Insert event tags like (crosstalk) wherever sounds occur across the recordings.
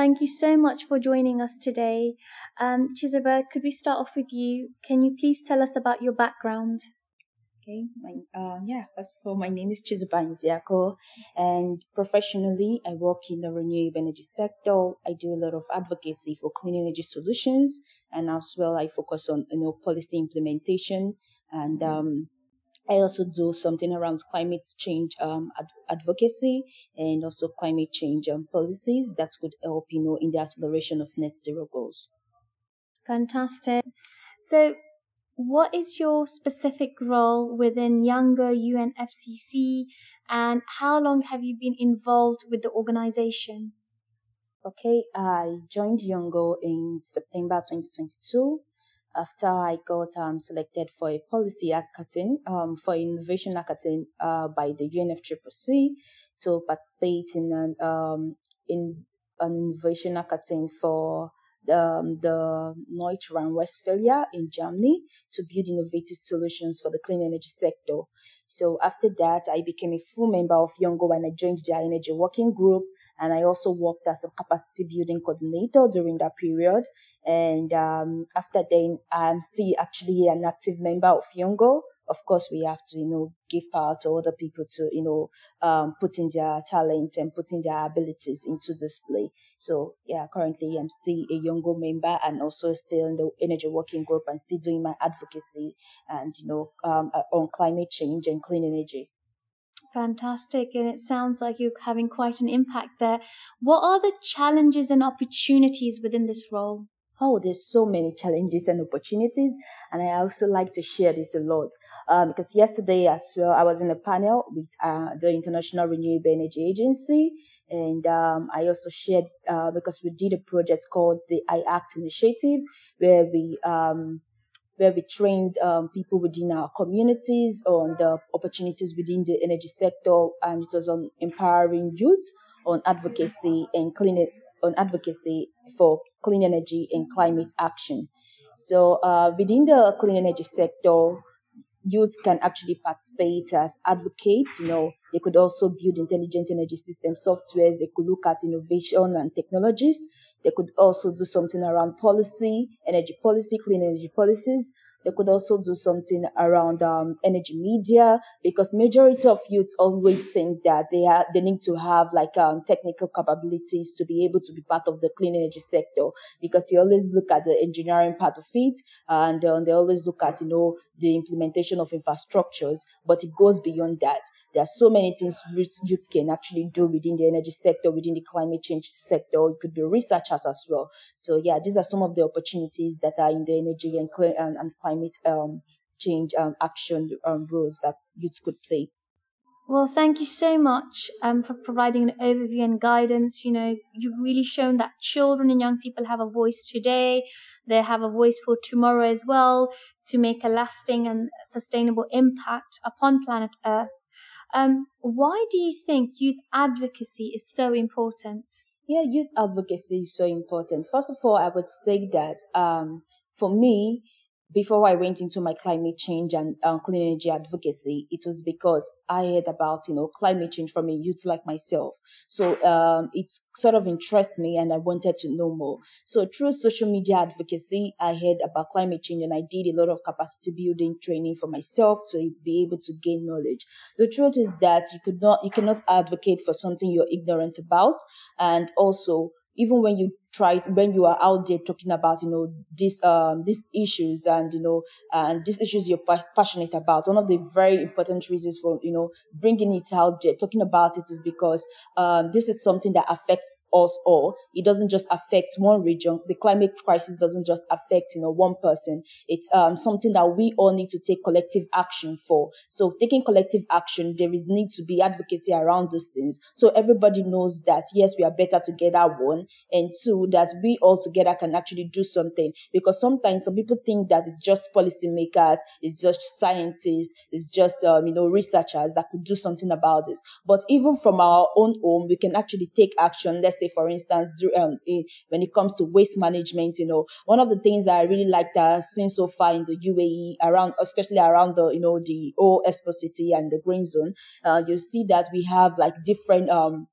Thank you so much for joining us today. Um, Chizoba, could we start off with you? Can you please tell us about your background? Okay, my uh, yeah, first of all, my name is Chizoba Nzeakor, and professionally, I work in the renewable energy sector. I do a lot of advocacy for clean energy solutions, and as well, I focus on you know policy implementation, and um, I also do something around climate change um, ad- advocacy and also climate change um, policies that could help you know in the acceleration of net zero goals. Fantastic. So, what is your specific role within Youngo UNFCCC and how long have you been involved with the organization? Okay, I joined Youngo in September 2022 after I got um, selected for a policy hackathon, um, for innovation hackathon uh, by the UNFCCC to participate in an, um, in an innovation hackathon for um, the North Rhine-Westphalia in Germany to build innovative solutions for the clean energy sector. So after that, I became a full member of Youngo and I joined their energy working group. And I also worked as a capacity building coordinator during that period. And um, after then, I'm still actually an active member of Youngo of course we have to you know give power to other people to you know um, put in their talents and putting their abilities into display. So yeah currently i'm still a Youngo member and also still in the energy working group and still doing my advocacy and you know um, on climate change and clean energy Fantastic. And it sounds like you're having quite an impact there. What are the challenges and opportunities within this role? oh, there's so many challenges and opportunities. And I also like to share this a lot um, because yesterday as well, I was in a panel with uh, the International Renewable Energy Agency. And um, I also shared uh, because we did a project called the I Act Initiative, where we um, where we trained um, people within our communities on the opportunities within the energy sector, and it was on empowering youth on advocacy and clean on advocacy for clean energy and climate action. So uh, within the clean energy sector, youths can actually participate as advocates. You know, they could also build intelligent energy system softwares. They could look at innovation and technologies. They could also do something around policy, energy policy, clean energy policies. They could also do something around um, energy media because majority of youths always think that they are they need to have like um, technical capabilities to be able to be part of the clean energy sector because you always look at the engineering part of it and um, they always look at you know the implementation of infrastructures, but it goes beyond that. There are so many things youth can actually do within the energy sector, within the climate change sector. It could be researchers as well. So yeah, these are some of the opportunities that are in the energy and, and, and climate um, change um, action um, roles that youth could play. Well, thank you so much um, for providing an overview and guidance. You know, you've really shown that children and young people have a voice today. They have a voice for tomorrow as well to make a lasting and sustainable impact upon planet Earth. Um, why do you think youth advocacy is so important? Yeah, youth advocacy is so important. First of all, I would say that um, for me, before I went into my climate change and uh, clean energy advocacy, it was because I heard about, you know, climate change from a youth like myself. So um, it sort of interests me and I wanted to know more. So through social media advocacy, I heard about climate change and I did a lot of capacity building training for myself to be able to gain knowledge. The truth is that you could not, you cannot advocate for something you're ignorant about. And also, even when you try when you are out there talking about you know these um these issues and you know and these issues you're pa- passionate about one of the very important reasons for you know bringing it out there talking about it is because um this is something that affects us all. It doesn't just affect one region. The climate crisis doesn't just affect you know one person. It's um something that we all need to take collective action for. So taking collective action there is need to be advocacy around these things. So everybody knows that yes we are better together one and two that we all together can actually do something. Because sometimes some people think that it's just policymakers, it's just scientists, it's just um, you know researchers that could do something about this. But even from our own home, we can actually take action. Let's say, for instance, um, when it comes to waste management, you know, one of the things that I really like that I've seen so far in the UAE around, especially around the you know the O Expo City and the Green Zone, uh, you see that we have like different um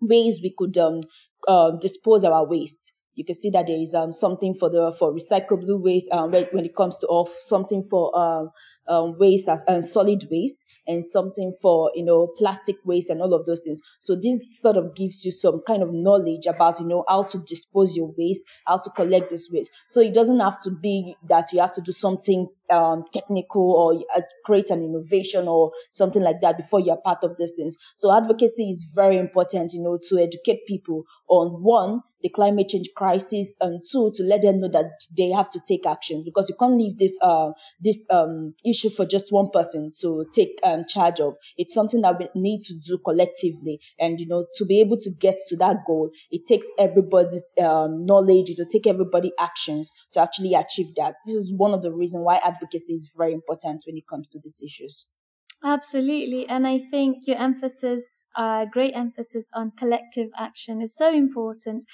ways we could um uh, dispose our waste. You can see that there is um, something for the for recyclable waste um, when, it comes to off something for um, um, waste as and solid waste and something for you know plastic waste and all of those things so this sort of gives you some kind of knowledge about you know how to dispose your waste how to collect this waste so it doesn't have to be that you have to do something um, technical or uh, create an innovation or something like that before you're part of these things. So advocacy is very important you know to educate people on one the climate change crisis and two to let them know that they have to take actions because you can't leave this uh, this um, issue for just one person to take um, charge of. It's something that we need to do collectively. And you know to be able to get to that goal it takes everybody's um, knowledge to take everybody actions to actually achieve that. This is one of the reasons why advocacy is very important when it comes to these issues Absolutely. And I think your emphasis, uh, great emphasis on collective action is so important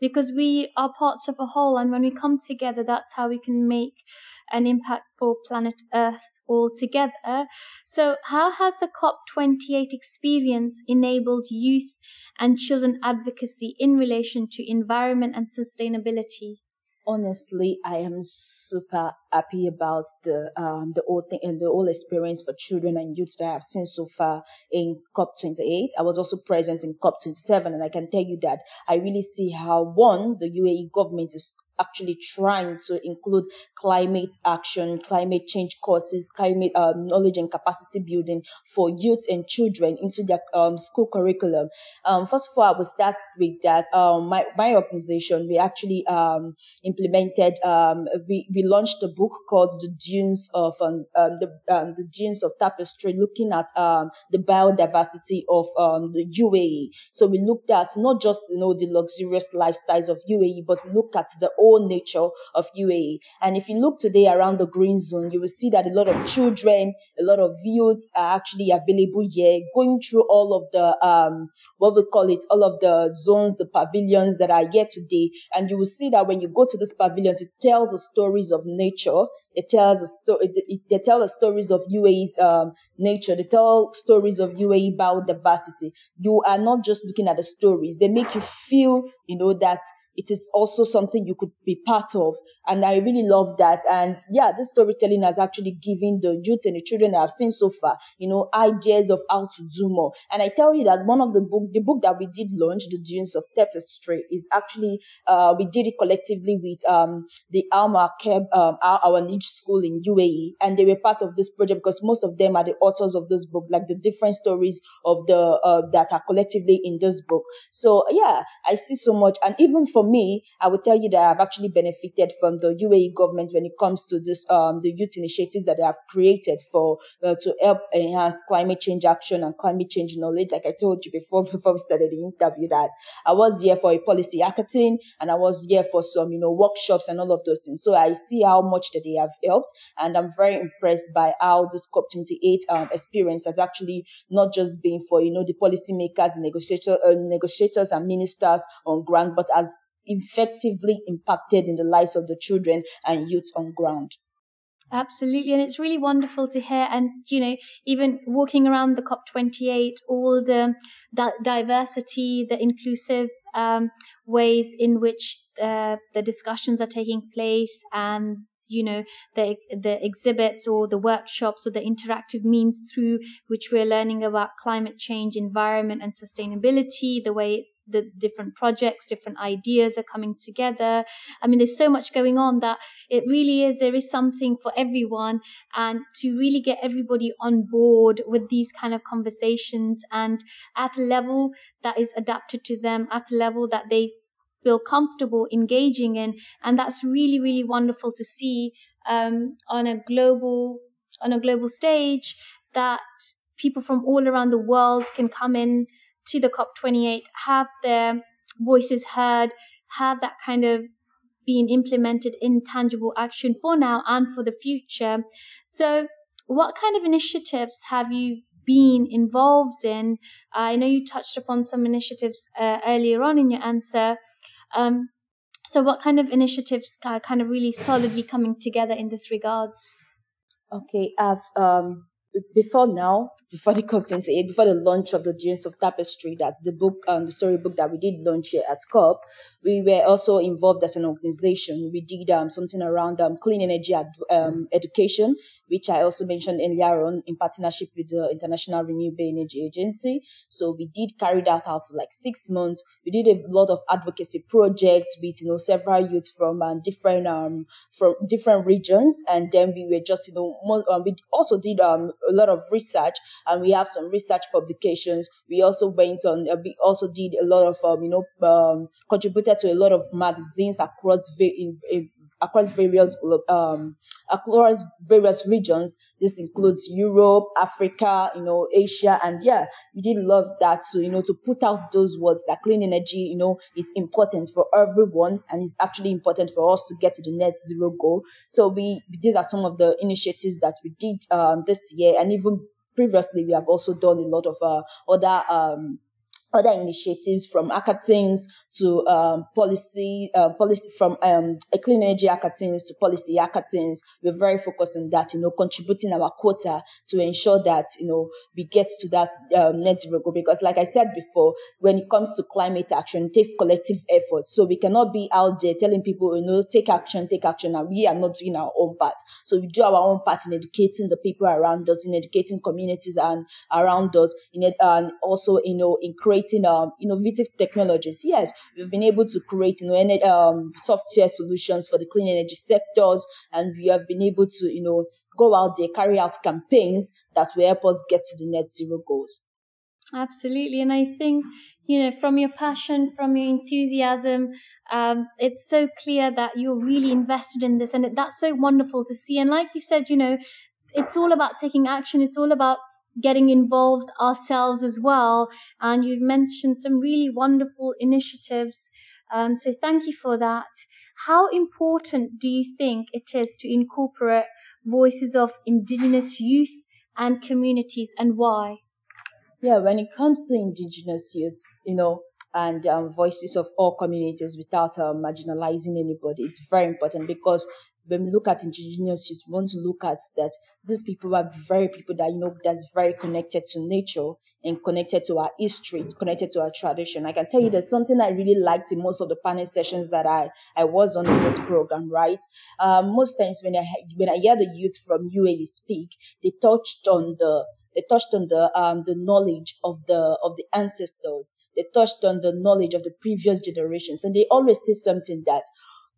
because we are parts of a whole. And when we come together, that's how we can make an impact for planet Earth all together. So, how has the COP28 experience enabled youth and children advocacy in relation to environment and sustainability? Honestly, I am super happy about the um, the whole thing and the whole experience for children and youth that I have seen so far in COP28. I was also present in COP27, and I can tell you that I really see how one the UAE government is actually trying to include climate action, climate change courses, climate um, knowledge and capacity building for youth and children into their um, school curriculum. Um, first of all, I will start with that. Um, my, my organization, we actually um, implemented, um, we, we launched a book called The Dunes of the, the Dunes of Tapestry, looking at the biodiversity of the UAE. So we looked at not just you know the luxurious lifestyles of UAE, but looked at the nature of UAE. And if you look today around the green zone, you will see that a lot of children, a lot of youths are actually available here, going through all of the um, what we call it, all of the zones, the pavilions that are here today. And you will see that when you go to these pavilions, it tells the stories of nature. It tells a story. They tell the stories of UAE's um, nature. They tell stories of UAE biodiversity. You are not just looking at the stories. They make you feel, you know, that it is also something you could be part of. And I really love that. And yeah, this storytelling has actually given the youth and the children I've seen so far, you know, ideas of how to do more. And I tell you that one of the book, the book that we did launch, The Dunes of Tapestry, is actually, uh, we did it collectively with, um, the Alma Keb, um, our, our niche school in UAE. And they were part of this project because most of them are the authors of this book, like the different stories of the, uh, that are collectively in this book. So yeah, I see so much. And even for me, I will tell you that I've actually benefited from the UAE government when it comes to this, um, the youth initiatives that they have created for uh, to help enhance climate change action and climate change knowledge. Like I told you before, (laughs) before we started the interview, that I was here for a policy hackathon and I was here for some, you know, workshops and all of those things. So I see how much that they have helped, and I'm very impressed by how this COP28 um, experience has actually not just been for you know the policymakers, and negotiator, uh, negotiators, and ministers on ground, but has effectively impacted in the lives of the children and youth on ground. Absolutely, and it's really wonderful to hear. And you know, even walking around the COP28, all the diversity, the inclusive um, ways in which uh, the discussions are taking place, and you know the the exhibits or the workshops or the interactive means through which we're learning about climate change, environment, and sustainability, the way the different projects, different ideas are coming together. I mean, there's so much going on that it really is, there is something for everyone. And to really get everybody on board with these kind of conversations and at a level that is adapted to them, at a level that they feel comfortable engaging in. And that's really, really wonderful to see um, on a global on a global stage that people from all around the world can come in to the COP28, have their voices heard, have that kind of being implemented in tangible action for now and for the future. So, what kind of initiatives have you been involved in? I know you touched upon some initiatives uh, earlier on in your answer. Um, so, what kind of initiatives are kind of really solidly coming together in this regards? Okay, I've um, before now before the COP28, before the launch of the Dunes of Tapestry, that the book, um, the storybook that we did launch here at COP, we were also involved as an organization. We did um, something around um, clean energy ad- um, education, which I also mentioned earlier on in partnership with the International Renewable Energy Agency. So we did carry that out for like six months. We did a lot of advocacy projects with you know several youths from um, different um from different regions, and then we were just you know more, um, we also did um a lot of research, and we have some research publications. We also went on. Uh, we also did a lot of um you know um contributed to a lot of magazines across in, in across various um, across various regions. This includes Europe, Africa, you know, Asia, and yeah, we did love that. So you know, to put out those words that clean energy, you know, is important for everyone, and it's actually important for us to get to the net zero goal. So we these are some of the initiatives that we did um, this year, and even previously we have also done a lot of uh, other um, other initiatives from hackathons to um, policy, uh, policy from um, clean energy hackathons to policy hackathons. We're very focused on that, you know, contributing our quota to ensure that, you know, we get to that um, net zero goal. Because like I said before, when it comes to climate action, it takes collective effort. So we cannot be out there telling people, you know, take action, take action, and we are not doing our own part. So we do our own part in educating the people around us, in educating communities and around us, in it, and also, you know, in creating creating um, innovative technologies. Yes, we've been able to create you know, um, software solutions for the clean energy sectors, and we have been able to, you know, go out there, carry out campaigns that will help us get to the net zero goals. Absolutely. And I think, you know, from your passion, from your enthusiasm, um, it's so clear that you're really invested in this. And that's so wonderful to see. And like you said, you know, it's all about taking action. It's all about getting involved ourselves as well. And you've mentioned some really wonderful initiatives. Um, so thank you for that. How important do you think it is to incorporate voices of indigenous youth and communities and why? Yeah, when it comes to indigenous youth, you know, and um, voices of all communities without uh, marginalizing anybody, it's very important because when we look at indigenous youth, we want to look at that these people are very people that you know that's very connected to nature and connected to our history, connected to our tradition. I can tell you there's something I really liked in most of the panel sessions that I, I was on in this program, right? Um, most times when I when I hear the youth from UAE speak, they touched on the they touched on the um, the knowledge of the of the ancestors. They touched on the knowledge of the previous generations, and they always say something that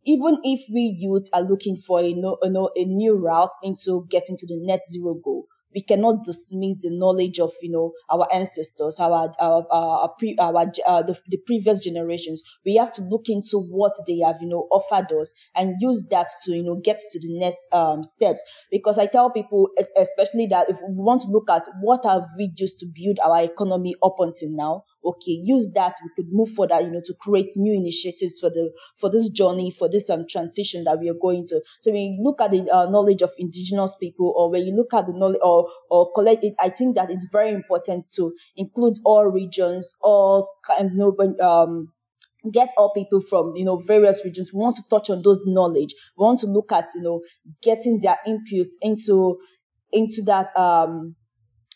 even if we youths are looking for a, a, no, a new route into getting to the net zero goal, we cannot dismiss the knowledge of you know our ancestors, our our our, pre, our uh, the, the previous generations. We have to look into what they have you know offered us and use that to you know get to the next um, steps. Because I tell people, especially that if we want to look at what have we used to build our economy up until now, okay, use that. We could move further, you know, to create new initiatives for the for this journey, for this um, transition that we are going to. So when you look at the uh, knowledge of indigenous people, or when you look at the knowledge or or collect it, I think that it's very important to include all regions, all kind of um get all people from you know various regions we want to touch on those knowledge we want to look at you know getting their input into into that um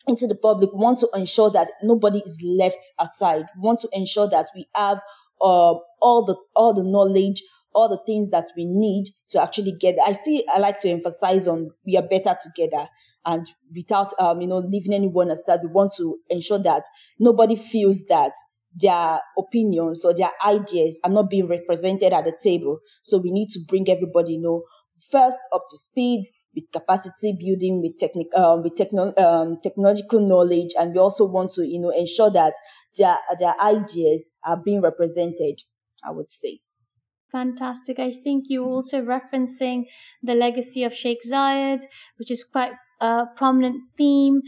into the public we want to ensure that nobody is left aside. We want to ensure that we have uh, all the all the knowledge all the things that we need to actually get i see i like to emphasize on we are better together. And without um, you know leaving anyone aside we want to ensure that nobody feels that their opinions or their ideas are not being represented at the table. So we need to bring everybody you know first up to speed with capacity building, with technical, um, with techno- um, technological knowledge, and we also want to, you know, ensure that their their ideas are being represented. I would say. Fantastic. I think you're also referencing the legacy of Sheikh Zayed, which is quite a prominent theme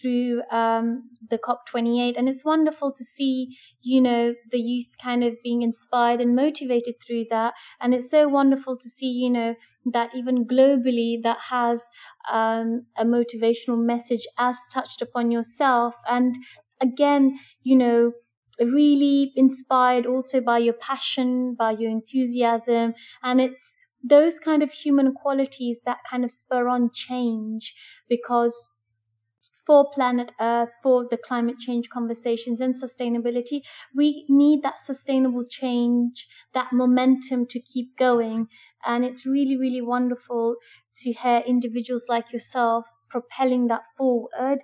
through um, the COP28. And it's wonderful to see, you know, the youth kind of being inspired and motivated through that. And it's so wonderful to see, you know, that even globally that has um, a motivational message as touched upon yourself. And again, you know, really inspired also by your passion, by your enthusiasm. And it's those kind of human qualities that kind of spur on change because for planet Earth, for the climate change conversations and sustainability. We need that sustainable change, that momentum to keep going. And it's really, really wonderful to hear individuals like yourself propelling that forward.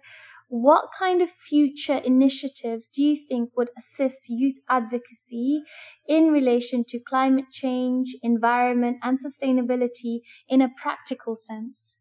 What kind of future initiatives do you think would assist youth advocacy in relation to climate change, environment, and sustainability in a practical sense?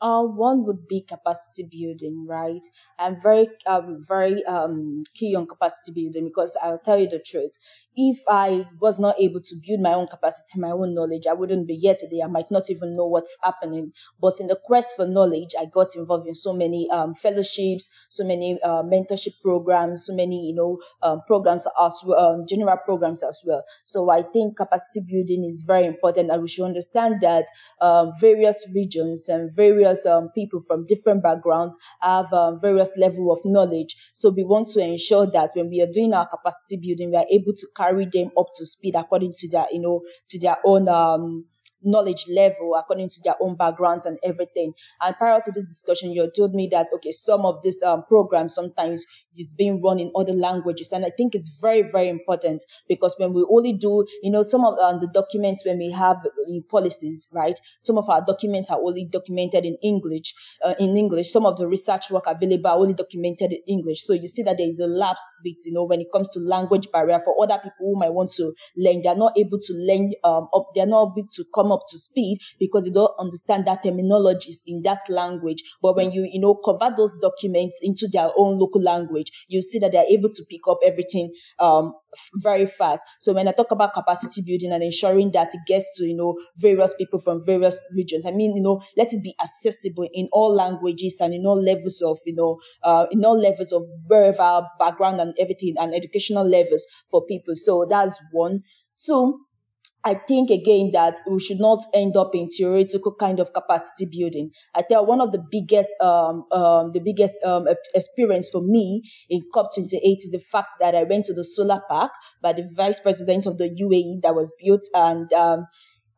Uh, one would be capacity building, right? I'm very, um, very um, key on capacity building because I'll tell you the truth if I was not able to build my own capacity, my own knowledge, I wouldn't be here today. I might not even know what's happening. But in the quest for knowledge, I got involved in so many um, fellowships, so many uh, mentorship programs, so many you know um, programs as well, um, general programs as well. So I think capacity building is very important, and we should understand that um, various regions and various um, people from different backgrounds have um, various level of knowledge. So we want to ensure that when we are doing our capacity building, we are able to carry them up to speed according to their, you know, to their own um, knowledge level according to their own backgrounds and everything. And prior to this discussion, you told me that okay, some of these um, programs sometimes it's being run in other languages, and I think it's very very important because when we only do, you know, some of um, the documents when we have in policies, right? Some of our documents are only documented in English. Uh, in English, some of the research work available are only documented in English. So you see that there is a lapse bit, you know, when it comes to language barrier for other people who might want to learn. They're not able to learn um, up. They're not able to come up to speed because they don't understand that terminologies in that language. But when you, you know, convert those documents into their own local language, you see that they're able to pick up everything um, very fast. So when I talk about capacity building and ensuring that it gets to, you know, various people from various regions, I mean, you know, let it be accessible in all languages and in all levels of, you know, uh, in all levels of wherever background and everything and educational levels for people. So that's one. Two, I think again that we should not end up in theoretical kind of capacity building. I tell one of the biggest, um, um, the biggest um, experience for me in COP28 is the fact that I went to the solar park by the vice president of the UAE that was built and. Um,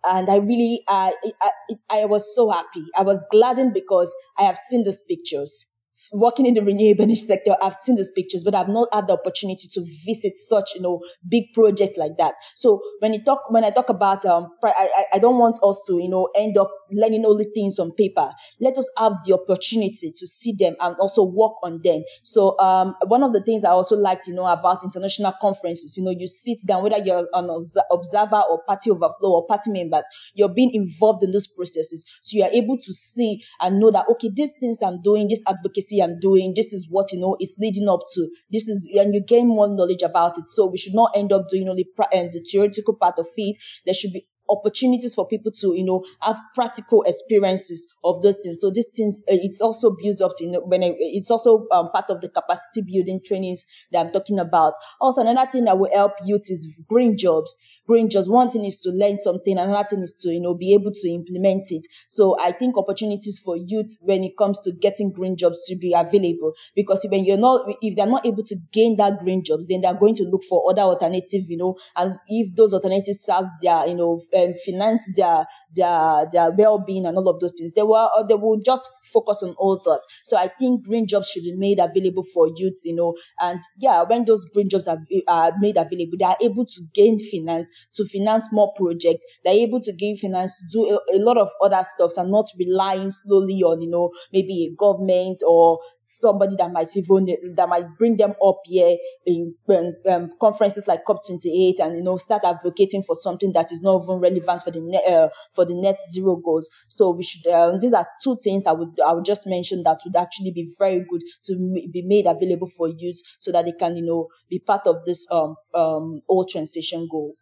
and I really, I, I, I was so happy. I was gladdened because I have seen those pictures working in the renewable energy sector, I've seen those pictures, but I've not had the opportunity to visit such, you know, big projects like that. So when you talk, when I talk about, um, I, I don't want us to, you know, end up learning only things on paper. Let us have the opportunity to see them and also work on them. So um, one of the things I also like to know about international conferences, you know, you sit down, whether you're an observer or party overflow or party members, you're being involved in those processes. So you are able to see and know that, okay, these things I'm doing, this advocacy I'm doing, this is what, you know, it's leading up to. This is, and you gain more knowledge about it. So we should not end up doing only pra- and the theoretical part of it. There should be opportunities for people to, you know, have practical experiences of those things. So these things, uh, it's also builds up, you know, when I, it's also um, part of the capacity building trainings that I'm talking about. Also, another thing that will help youth is green jobs. Green jobs. One thing is to learn something, another thing is to, you know, be able to implement it. So I think opportunities for youth when it comes to getting green jobs to be available because when you're not, if they're not able to gain that green jobs, then they're going to look for other alternative, you know, and if those alternatives serves their, you know, um, finance their their their well-being and all of those things. They were or they will just focus on all that. So I think green jobs should be made available for youths, you know, and yeah, when those green jobs are, are made available, they are able to gain finance to finance more projects. They're able to gain finance to do a, a lot of other stuff and not relying slowly on, you know, maybe a government or somebody that might even, that might bring them up here in, in um, conferences like COP28 and, you know, start advocating for something that is not even relevant for the net, uh, for the net zero goals. So we should, uh, these are two things I would I would just mention that would actually be very good to be made available for youth so that they can, you know, be part of this um um all transition goal.